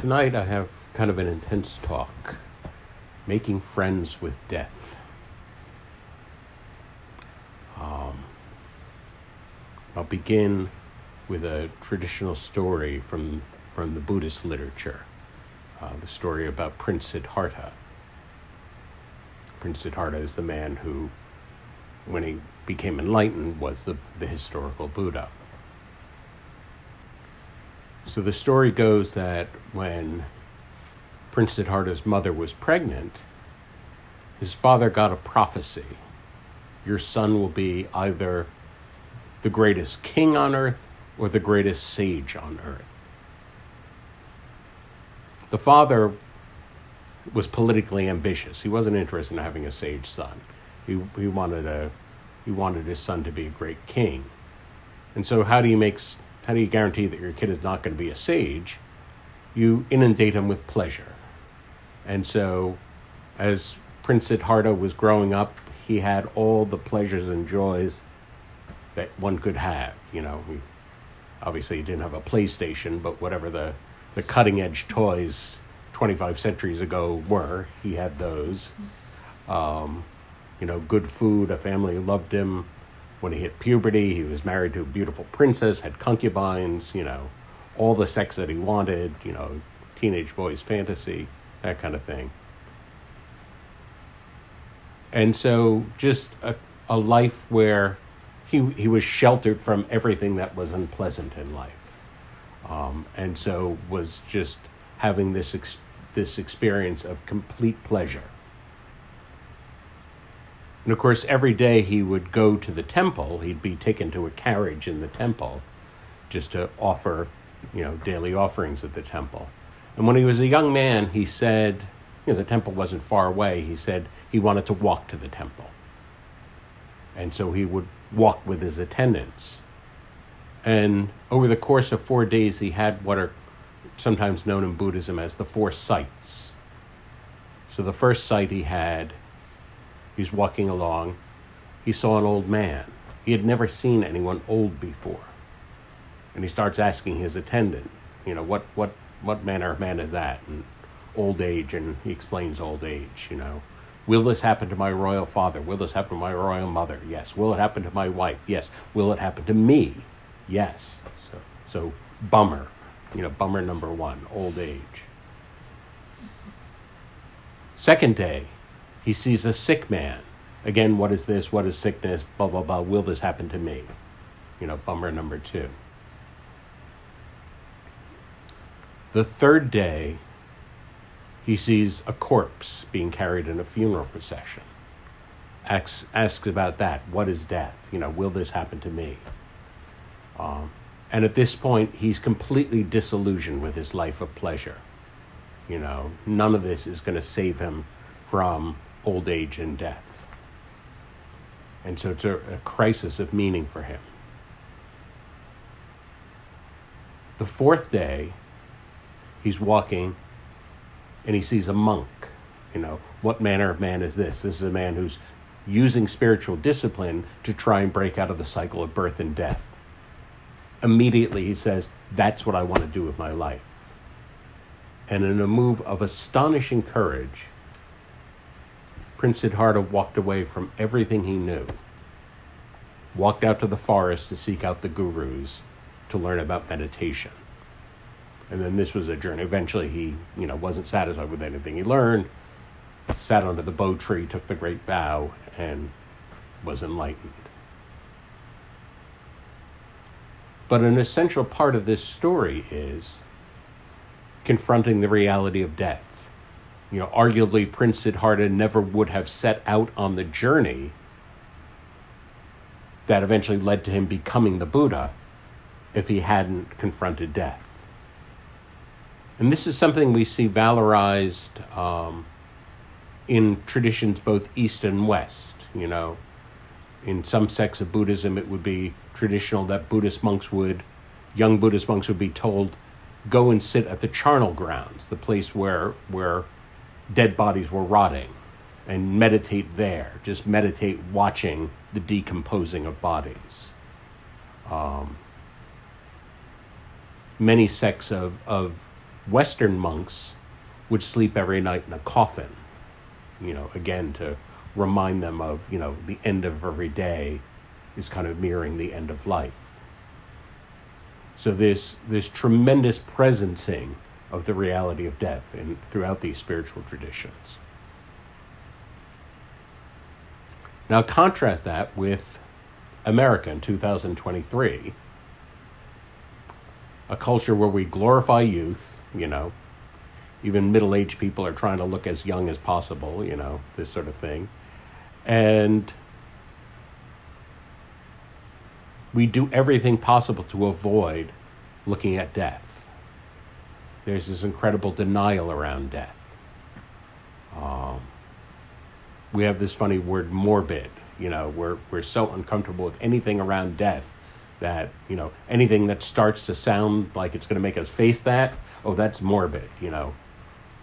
Tonight I have kind of an intense talk making friends with death. Um, I'll begin with a traditional story from, from the Buddhist literature uh, the story about Prince Siddhartha. Prince Siddhartha is the man who, when he became enlightened, was the, the historical Buddha. So the story goes that when Prince Siddhartha's mother was pregnant, his father got a prophecy. Your son will be either the greatest king on earth or the greatest sage on earth. The father was politically ambitious. He wasn't interested in having a sage son. He, he wanted a he wanted his son to be a great king. And so how do you make how do you guarantee that your kid is not going to be a sage? You inundate him with pleasure. And so, as Prince Siddhartha was growing up, he had all the pleasures and joys that one could have. You know, obviously he didn't have a PlayStation, but whatever the, the cutting edge toys 25 centuries ago were, he had those. Um, you know, good food, a family loved him, when he hit puberty, he was married to a beautiful princess, had concubines, you know, all the sex that he wanted, you know, teenage boy's fantasy, that kind of thing. And so just a, a life where he, he was sheltered from everything that was unpleasant in life. Um, and so was just having this, ex- this experience of complete pleasure. And of course, every day he would go to the temple, he'd be taken to a carriage in the temple just to offer, you know, daily offerings at the temple. And when he was a young man, he said, you know, the temple wasn't far away. He said he wanted to walk to the temple. And so he would walk with his attendants. And over the course of four days, he had what are sometimes known in Buddhism as the four sights. So the first sight he had He's walking along. He saw an old man. He had never seen anyone old before. And he starts asking his attendant, you know, what, what, what manner of man is that? And old age, and he explains old age, you know. Will this happen to my royal father? Will this happen to my royal mother? Yes. Will it happen to my wife? Yes. Will it happen to me? Yes. So, so bummer, you know, bummer number one, old age. Second day, he sees a sick man. Again, what is this? What is sickness? Blah, blah, blah. Will this happen to me? You know, bummer number two. The third day, he sees a corpse being carried in a funeral procession. Asks, asks about that. What is death? You know, will this happen to me? Um, and at this point, he's completely disillusioned with his life of pleasure. You know, none of this is going to save him from old age and death. And so it's a, a crisis of meaning for him. The fourth day, he's walking and he sees a monk. You know, what manner of man is this? This is a man who's using spiritual discipline to try and break out of the cycle of birth and death. Immediately, he says, That's what I want to do with my life. And in a move of astonishing courage, Prince Siddhartha walked away from everything he knew, walked out to the forest to seek out the gurus to learn about meditation. And then this was a journey. Eventually, he, you know, wasn't satisfied with anything he learned, sat under the bo tree, took the great vow, and was enlightened. But an essential part of this story is confronting the reality of death you know, arguably Prince Siddhartha never would have set out on the journey that eventually led to him becoming the Buddha if he hadn't confronted death. And this is something we see valorized um, in traditions both East and West. You know, in some sects of Buddhism, it would be traditional that Buddhist monks would, young Buddhist monks would be told, go and sit at the charnel grounds, the place where where dead bodies were rotting and meditate there. Just meditate watching the decomposing of bodies. Um, many sects of, of Western monks would sleep every night in a coffin, you know, again to remind them of, you know, the end of every day is kind of mirroring the end of life. So this this tremendous presencing of the reality of death in, throughout these spiritual traditions. Now contrast that with America in 2023, a culture where we glorify youth, you know, even middle aged people are trying to look as young as possible, you know, this sort of thing. And we do everything possible to avoid looking at death. There's this incredible denial around death. Um, we have this funny word morbid. You know, we're, we're so uncomfortable with anything around death that, you know, anything that starts to sound like it's going to make us face that, oh, that's morbid, you know.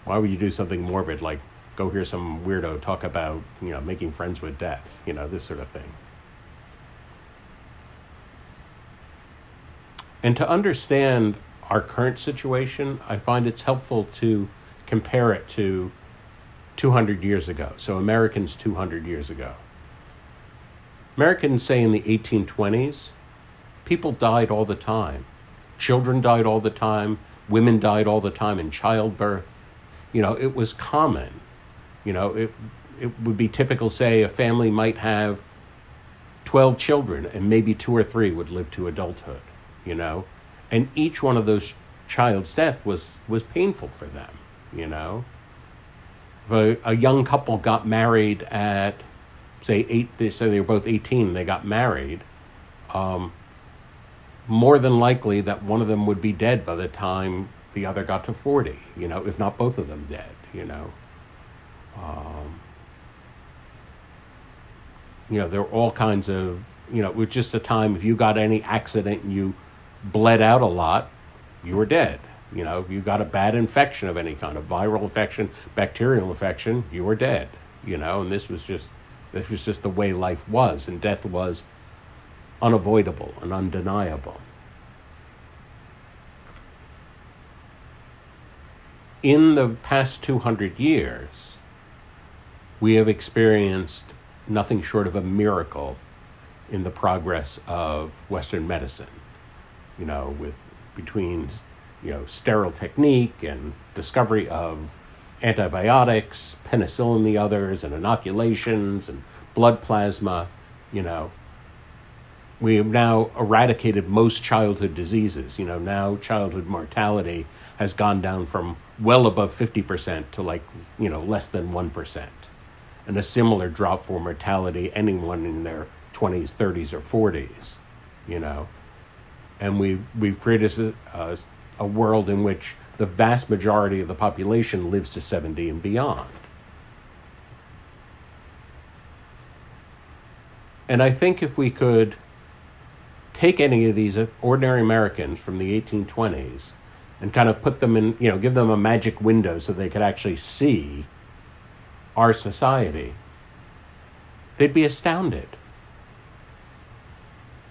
Why would you do something morbid like go hear some weirdo talk about, you know, making friends with death, you know, this sort of thing. And to understand our current situation, I find it's helpful to compare it to 200 years ago. So, Americans 200 years ago. Americans say in the 1820s, people died all the time. Children died all the time. Women died all the time in childbirth. You know, it was common. You know, it, it would be typical, say, a family might have 12 children and maybe two or three would live to adulthood, you know? And each one of those child's death was, was painful for them, you know? A, a young couple got married at, say, eight, they, so they were both 18, they got married, um, more than likely that one of them would be dead by the time the other got to 40, you know, if not both of them dead, you know. Um, you know, there were all kinds of, you know, it was just a time if you got any accident and you bled out a lot, you were dead. You know, if you got a bad infection of any kind, of viral infection, bacterial infection, you were dead. You know, and this was just this was just the way life was, and death was unavoidable and undeniable. In the past 200 years, we have experienced nothing short of a miracle in the progress of Western medicine. You know, with between you know sterile technique and discovery of antibiotics, penicillin, the others, and inoculations and blood plasma. You know, we have now eradicated most childhood diseases. You know, now childhood mortality has gone down from well above 50% to like, you know, less than 1% and a similar drop for mortality anyone in their 20s, 30s, or 40s, you know. And we've, we've created a, a world in which the vast majority of the population lives to 70 and beyond. And I think if we could take any of these ordinary Americans from the 1820s and kind of put them in, you know, give them a magic window so they could actually see our society, they'd be astounded.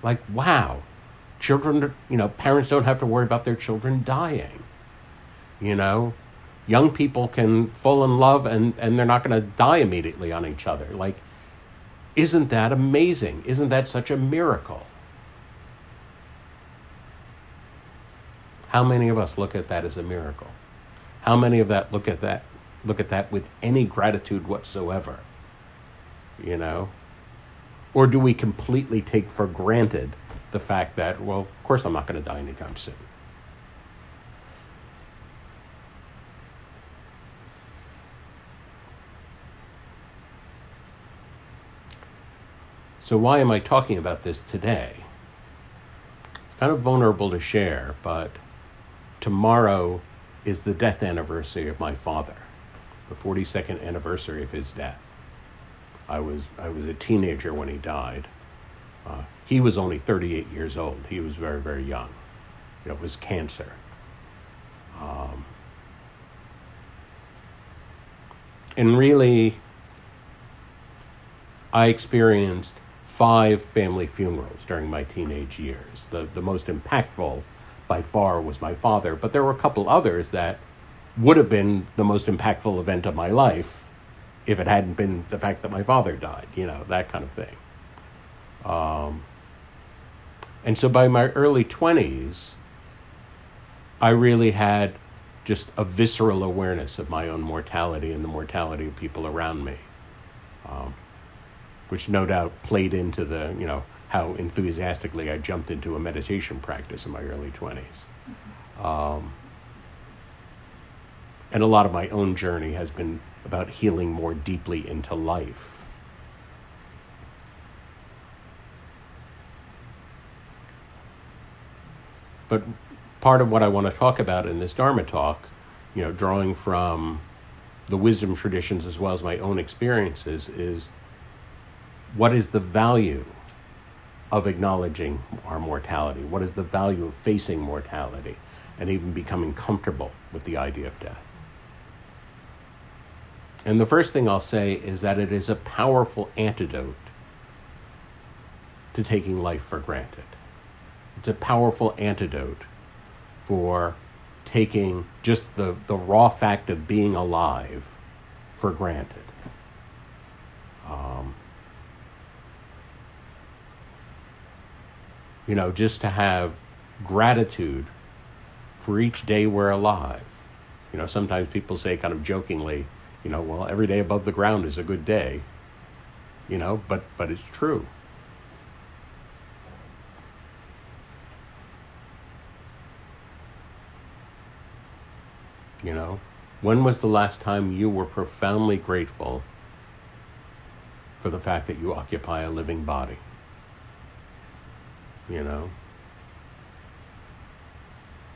Like, wow, children, you know, parents don't have to worry about their children dying. You know, young people can fall in love and, and they're not going to die immediately on each other. Like, isn't that amazing? Isn't that such a miracle? How many of us look at that as a miracle? How many of that look at that look at that with any gratitude whatsoever? You know? Or do we completely take for granted the fact that, well, of course I'm not going to die anytime soon? So, why am I talking about this today? It's kind of vulnerable to share, but tomorrow is the death anniversary of my father the 42nd anniversary of his death. I was I was a teenager when he died. Uh, he was only 38 years old. He was very very young. It was cancer. Um, and really, I experienced five family funerals during my teenage years. The the most impactful by far was my father. But there were a couple others that would have been the most impactful event of my life if it hadn't been the fact that my father died, you know, that kind of thing. Um, and so by my early 20s, I really had just a visceral awareness of my own mortality and the mortality of people around me, um, which no doubt played into the, you know, how enthusiastically I jumped into a meditation practice in my early 20s. Um, and a lot of my own journey has been about healing more deeply into life. But part of what I want to talk about in this Dharma talk, you know, drawing from the wisdom traditions as well as my own experiences, is what is the value of acknowledging our mortality? What is the value of facing mortality and even becoming comfortable with the idea of death? And the first thing I'll say is that it is a powerful antidote to taking life for granted. It's a powerful antidote for taking just the, the raw fact of being alive for granted. Um, you know, just to have gratitude for each day we're alive. You know, sometimes people say kind of jokingly, you know, well, every day above the ground is a good day. You know, but but it's true. You know, when was the last time you were profoundly grateful for the fact that you occupy a living body? You know?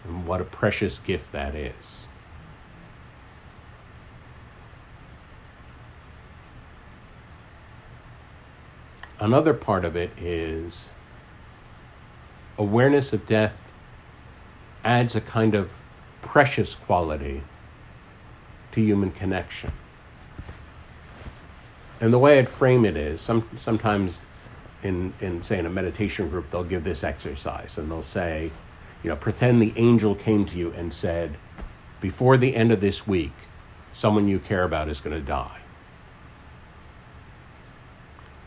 And what a precious gift that is. Another part of it is awareness of death adds a kind of precious quality to human connection. And the way I'd frame it is some, sometimes in, in, say, in a meditation group, they'll give this exercise and they'll say, you know, pretend the angel came to you and said, before the end of this week, someone you care about is going to die.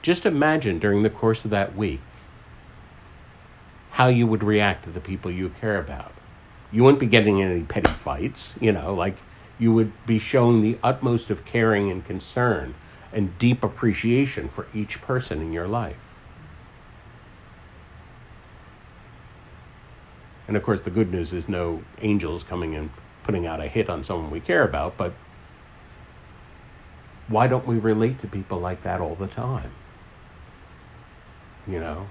Just imagine during the course of that week how you would react to the people you care about you wouldn't be getting in any petty fights, you know, like you would be showing the utmost of caring and concern and deep appreciation for each person in your life. And of course, the good news is no angels coming and putting out a hit on someone we care about, but why don't we relate to people like that all the time? You know?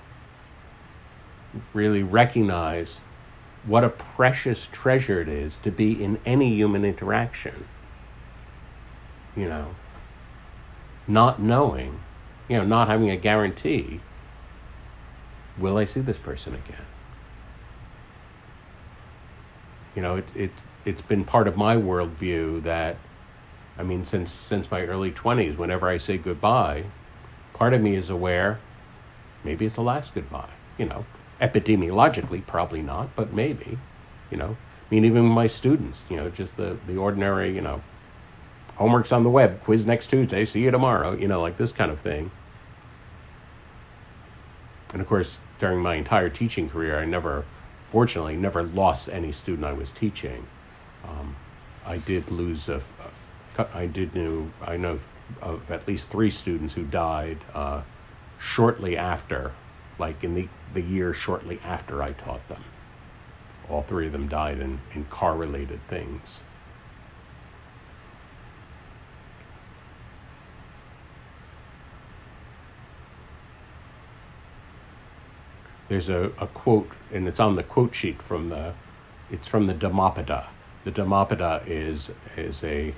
Really recognize what a precious treasure it is to be in any human interaction. You know, not knowing, you know, not having a guarantee will I see this person again? You know, it, it, it's been part of my worldview that, I mean, since, since my early 20s, whenever I say goodbye, part of me is aware maybe it's the last goodbye, you know epidemiologically, probably not, but maybe, you know. I mean, even my students, you know, just the, the ordinary, you know, homework's on the web, quiz next Tuesday, see you tomorrow, you know, like this kind of thing. And of course, during my entire teaching career, I never, fortunately, never lost any student I was teaching. Um, I did lose a, I did know, I know of at least three students who died uh, shortly after like in the, the year shortly after I taught them. All three of them died in, in car related things. There's a, a quote, and it's on the quote sheet from the, it's from the Dhammapada. The Dhammapada is, is a,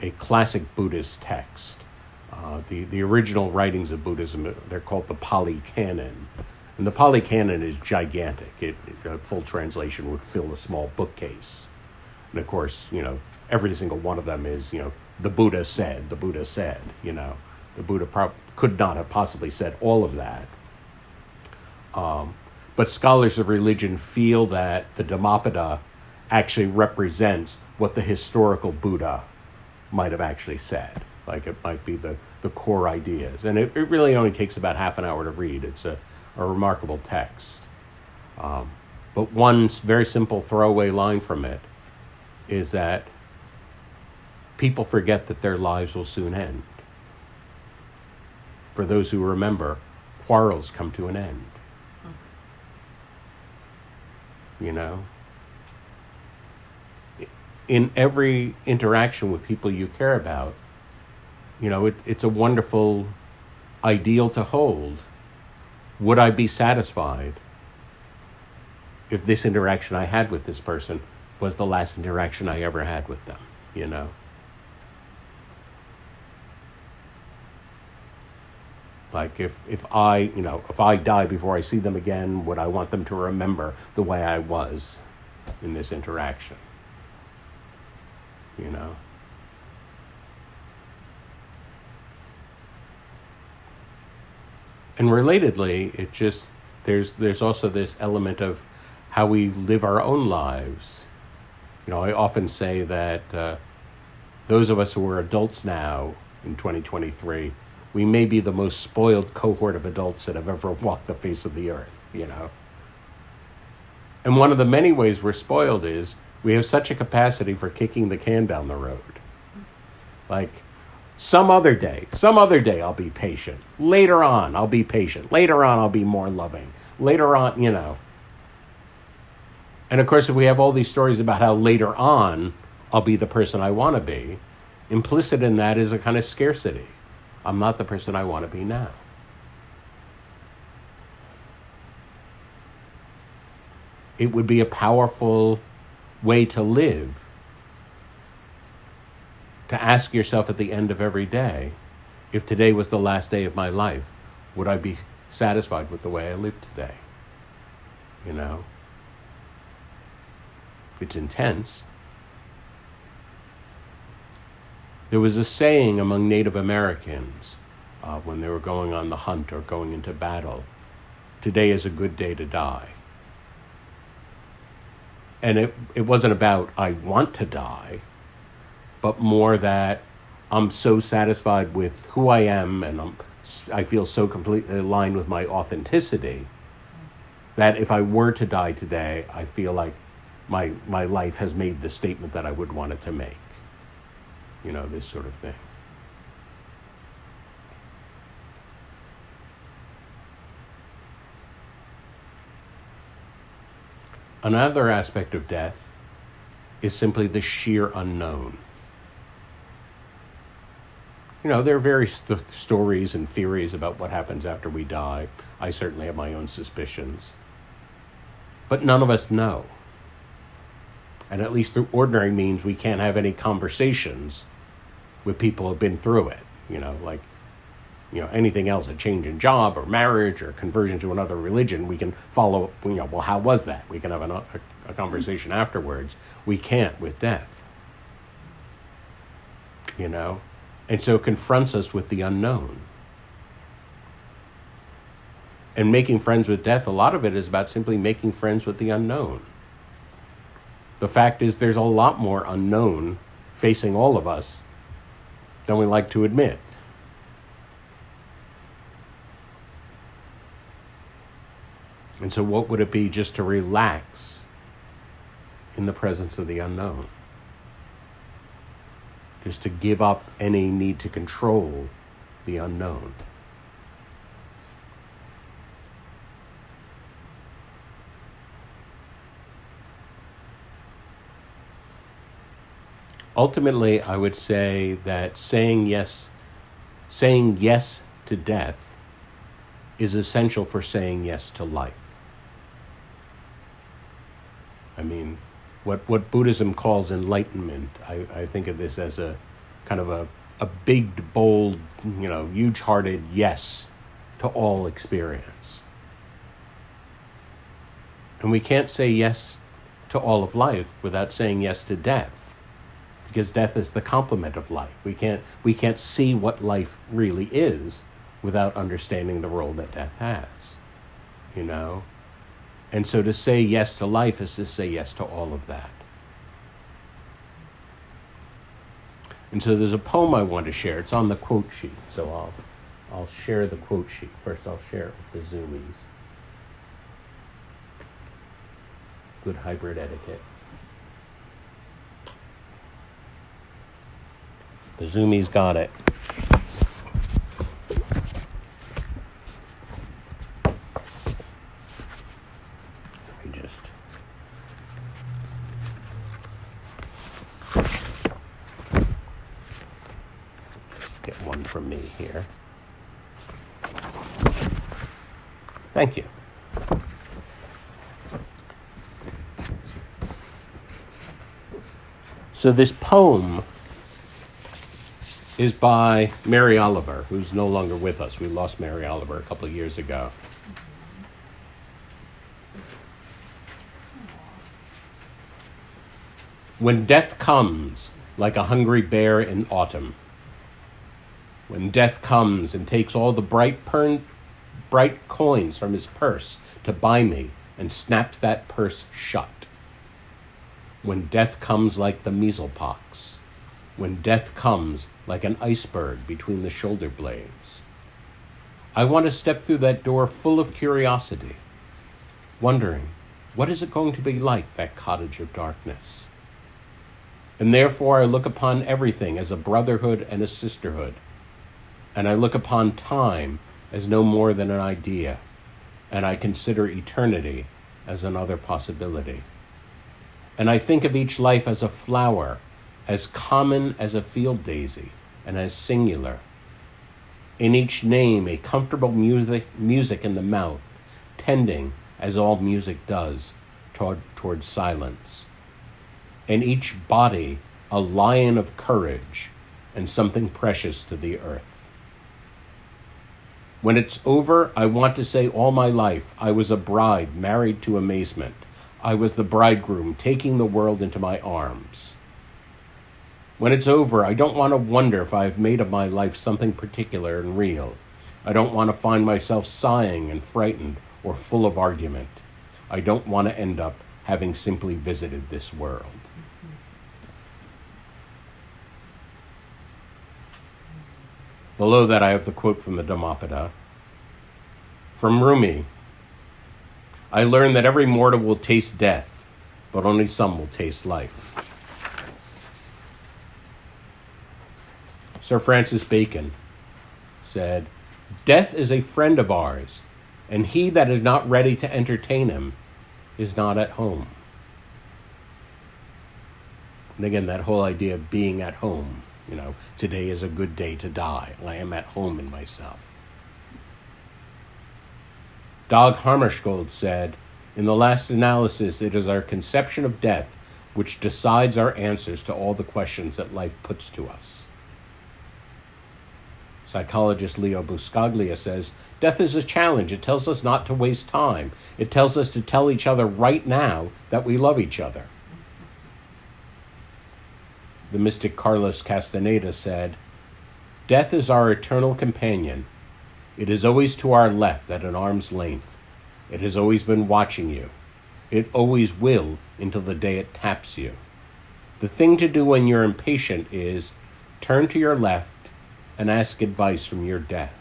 a classic Buddhist text uh, the, the original writings of Buddhism, they're called the Pali Canon. And the Pali Canon is gigantic. It, a full translation would fill a small bookcase. And of course, you know, every single one of them is, you know, the Buddha said, the Buddha said, you know. The Buddha pro- could not have possibly said all of that. Um, but scholars of religion feel that the Dhammapada actually represents what the historical Buddha might have actually said. Like it might be the, the core ideas. And it, it really only takes about half an hour to read. It's a, a remarkable text. Um, but one very simple throwaway line from it is that people forget that their lives will soon end. For those who remember, quarrels come to an end. You know? In every interaction with people you care about, you know, it, it's a wonderful ideal to hold. Would I be satisfied if this interaction I had with this person was the last interaction I ever had with them, you know? Like if, if I, you know, if I die before I see them again, would I want them to remember the way I was in this interaction? You know? And relatedly, it just there's there's also this element of how we live our own lives. You know, I often say that uh, those of us who are adults now in 2023 we may be the most spoiled cohort of adults that have ever walked the face of the earth, you know. And one of the many ways we're spoiled is we have such a capacity for kicking the can down the road. Like, some other day, some other day I'll be patient. Later on, I'll be patient. Later on, I'll be more loving. Later on, you know. And of course, if we have all these stories about how later on I'll be the person I want to be, implicit in that is a kind of scarcity. I'm not the person I want to be now. It would be a powerful way to live to ask yourself at the end of every day if today was the last day of my life, would I be satisfied with the way I live today? You know? It's intense. There was a saying among Native Americans uh, when they were going on the hunt or going into battle today is a good day to die. And it, it wasn't about, I want to die, but more that I'm so satisfied with who I am and I'm, I feel so completely aligned with my authenticity that if I were to die today, I feel like my, my life has made the statement that I would want it to make you know, this sort of thing. Another aspect of death is simply the sheer unknown. You know, there are various th- stories and theories about what happens after we die. I certainly have my own suspicions. But none of us know and at least through ordinary means, we can't have any conversations with people who have been through it. You know, like you know anything else, a change in job or marriage or conversion to another religion, we can follow. You know, well, how was that? We can have an, a, a conversation afterwards. We can't with death. You know, and so it confronts us with the unknown. And making friends with death, a lot of it is about simply making friends with the unknown. The fact is, there's a lot more unknown facing all of us than we like to admit. And so, what would it be just to relax in the presence of the unknown? Just to give up any need to control the unknown. ultimately, I would say that saying yes, saying yes to death is essential for saying yes to life. I mean, what, what Buddhism calls enlightenment, I, I think of this as a kind of a, a big, bold, you know, huge hearted yes to all experience. And we can't say yes to all of life without saying yes to death because death is the complement of life. We can't we can't see what life really is without understanding the role that death has. You know? And so to say yes to life is to say yes to all of that. And so there's a poem I want to share. It's on the quote sheet. So I'll I'll share the quote sheet. First I'll share it with the Zoomies. Good hybrid etiquette. The Zoomies got it. Thank you. So, this poem is by Mary Oliver, who's no longer with us. We lost Mary Oliver a couple of years ago. When death comes like a hungry bear in autumn, when death comes and takes all the bright bright coins from his purse to buy me and snaps that purse shut. When death comes like the measles pox, when death comes like an iceberg between the shoulder blades. I want to step through that door full of curiosity, wondering, what is it going to be like, that cottage of darkness? And therefore I look upon everything as a brotherhood and a sisterhood, and I look upon time as no more than an idea, and I consider eternity as another possibility. And I think of each life as a flower, as common as a field daisy, and as singular. In each name, a comfortable music, music in the mouth, tending, as all music does, toward, toward silence. In each body, a lion of courage and something precious to the earth. When it's over, I want to say all my life I was a bride married to amazement. I was the bridegroom taking the world into my arms. When it's over, I don't want to wonder if I have made of my life something particular and real. I don't want to find myself sighing and frightened or full of argument. I don't want to end up having simply visited this world. Below that, I have the quote from the Dhammapada. From Rumi I learned that every mortal will taste death, but only some will taste life. Sir Francis Bacon said, Death is a friend of ours, and he that is not ready to entertain him is not at home. And again, that whole idea of being at home. You know, today is a good day to die. I am at home in myself. Dag Hammarskjöld said, In the last analysis, it is our conception of death which decides our answers to all the questions that life puts to us. Psychologist Leo Buscaglia says, Death is a challenge. It tells us not to waste time. It tells us to tell each other right now that we love each other the mystic Carlos Castaneda said, Death is our eternal companion. It is always to our left at an arm's length. It has always been watching you. It always will until the day it taps you. The thing to do when you're impatient is turn to your left and ask advice from your death.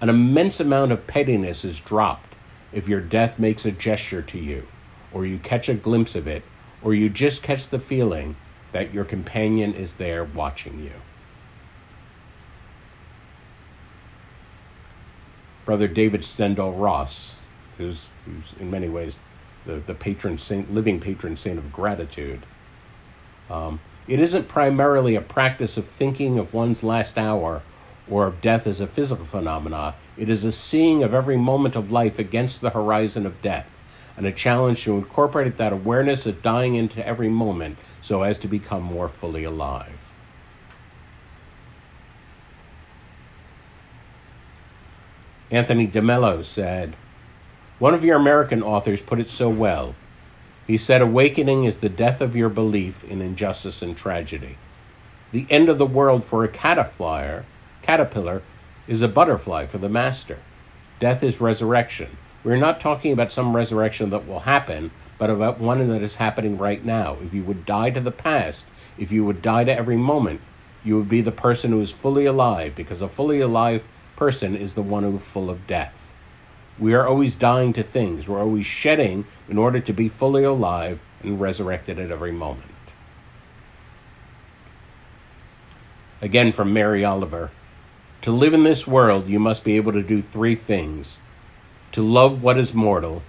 An immense amount of pettiness is dropped if your death makes a gesture to you, or you catch a glimpse of it, or you just catch the feeling that your companion is there watching you. Brother David Steindl-Rast, who's, who's in many ways the, the patron saint, living patron saint of gratitude. Um, it isn't primarily a practice of thinking of one's last hour or of death as a physical phenomena. It is a seeing of every moment of life against the horizon of death and a challenge to incorporate that awareness of dying into every moment so as to become more fully alive. Anthony DeMello said, One of your American authors put it so well. He said, Awakening is the death of your belief in injustice and tragedy. The end of the world for a caterpillar, caterpillar is a butterfly for the master. Death is resurrection We're not talking about some resurrection that will happen, but about one that is happening right now. If you would die to the past, if you would die to every moment, you would be the person who is fully alive, because a fully alive person is the one who is full of death. We are always dying to things. We're always shedding in order to be fully alive and resurrected at every moment. Again from Mary Oliver To live in this world, you must be able to do three things to love what is mortal,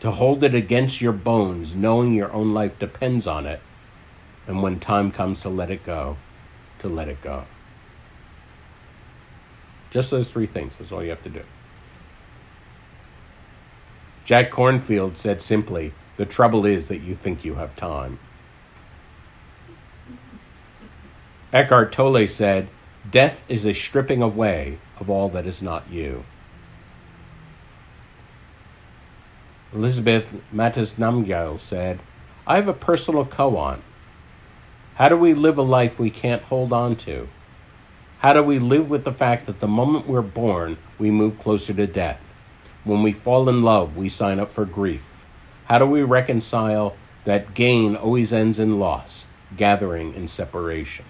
to hold it against your bones, knowing your own life depends on it, and when time comes to let it go, to let it go. Just those three things is all you have to do. Jack Kornfield said simply, The trouble is that you think you have time. Eckhart Tolle said, Death is a stripping away of all that is not you. Elizabeth Mattis Namgyal said, I have a personal koan. How do we live a life we can't hold on to? How do we live with the fact that the moment we're born, we move closer to death? When we fall in love, we sign up for grief. How do we reconcile that gain always ends in loss, gathering in separation?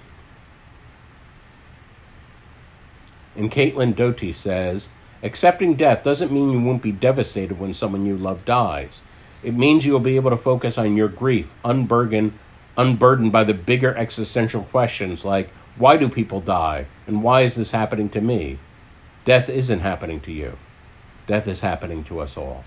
And Caitlin Doughty says, accepting death doesn't mean you won't be devastated when someone you love dies. It means you'll be able to focus on your grief, unburdened, unburdened by the bigger existential questions like, why do people die? And why is this happening to me? Death isn't happening to you. Death is happening to us all.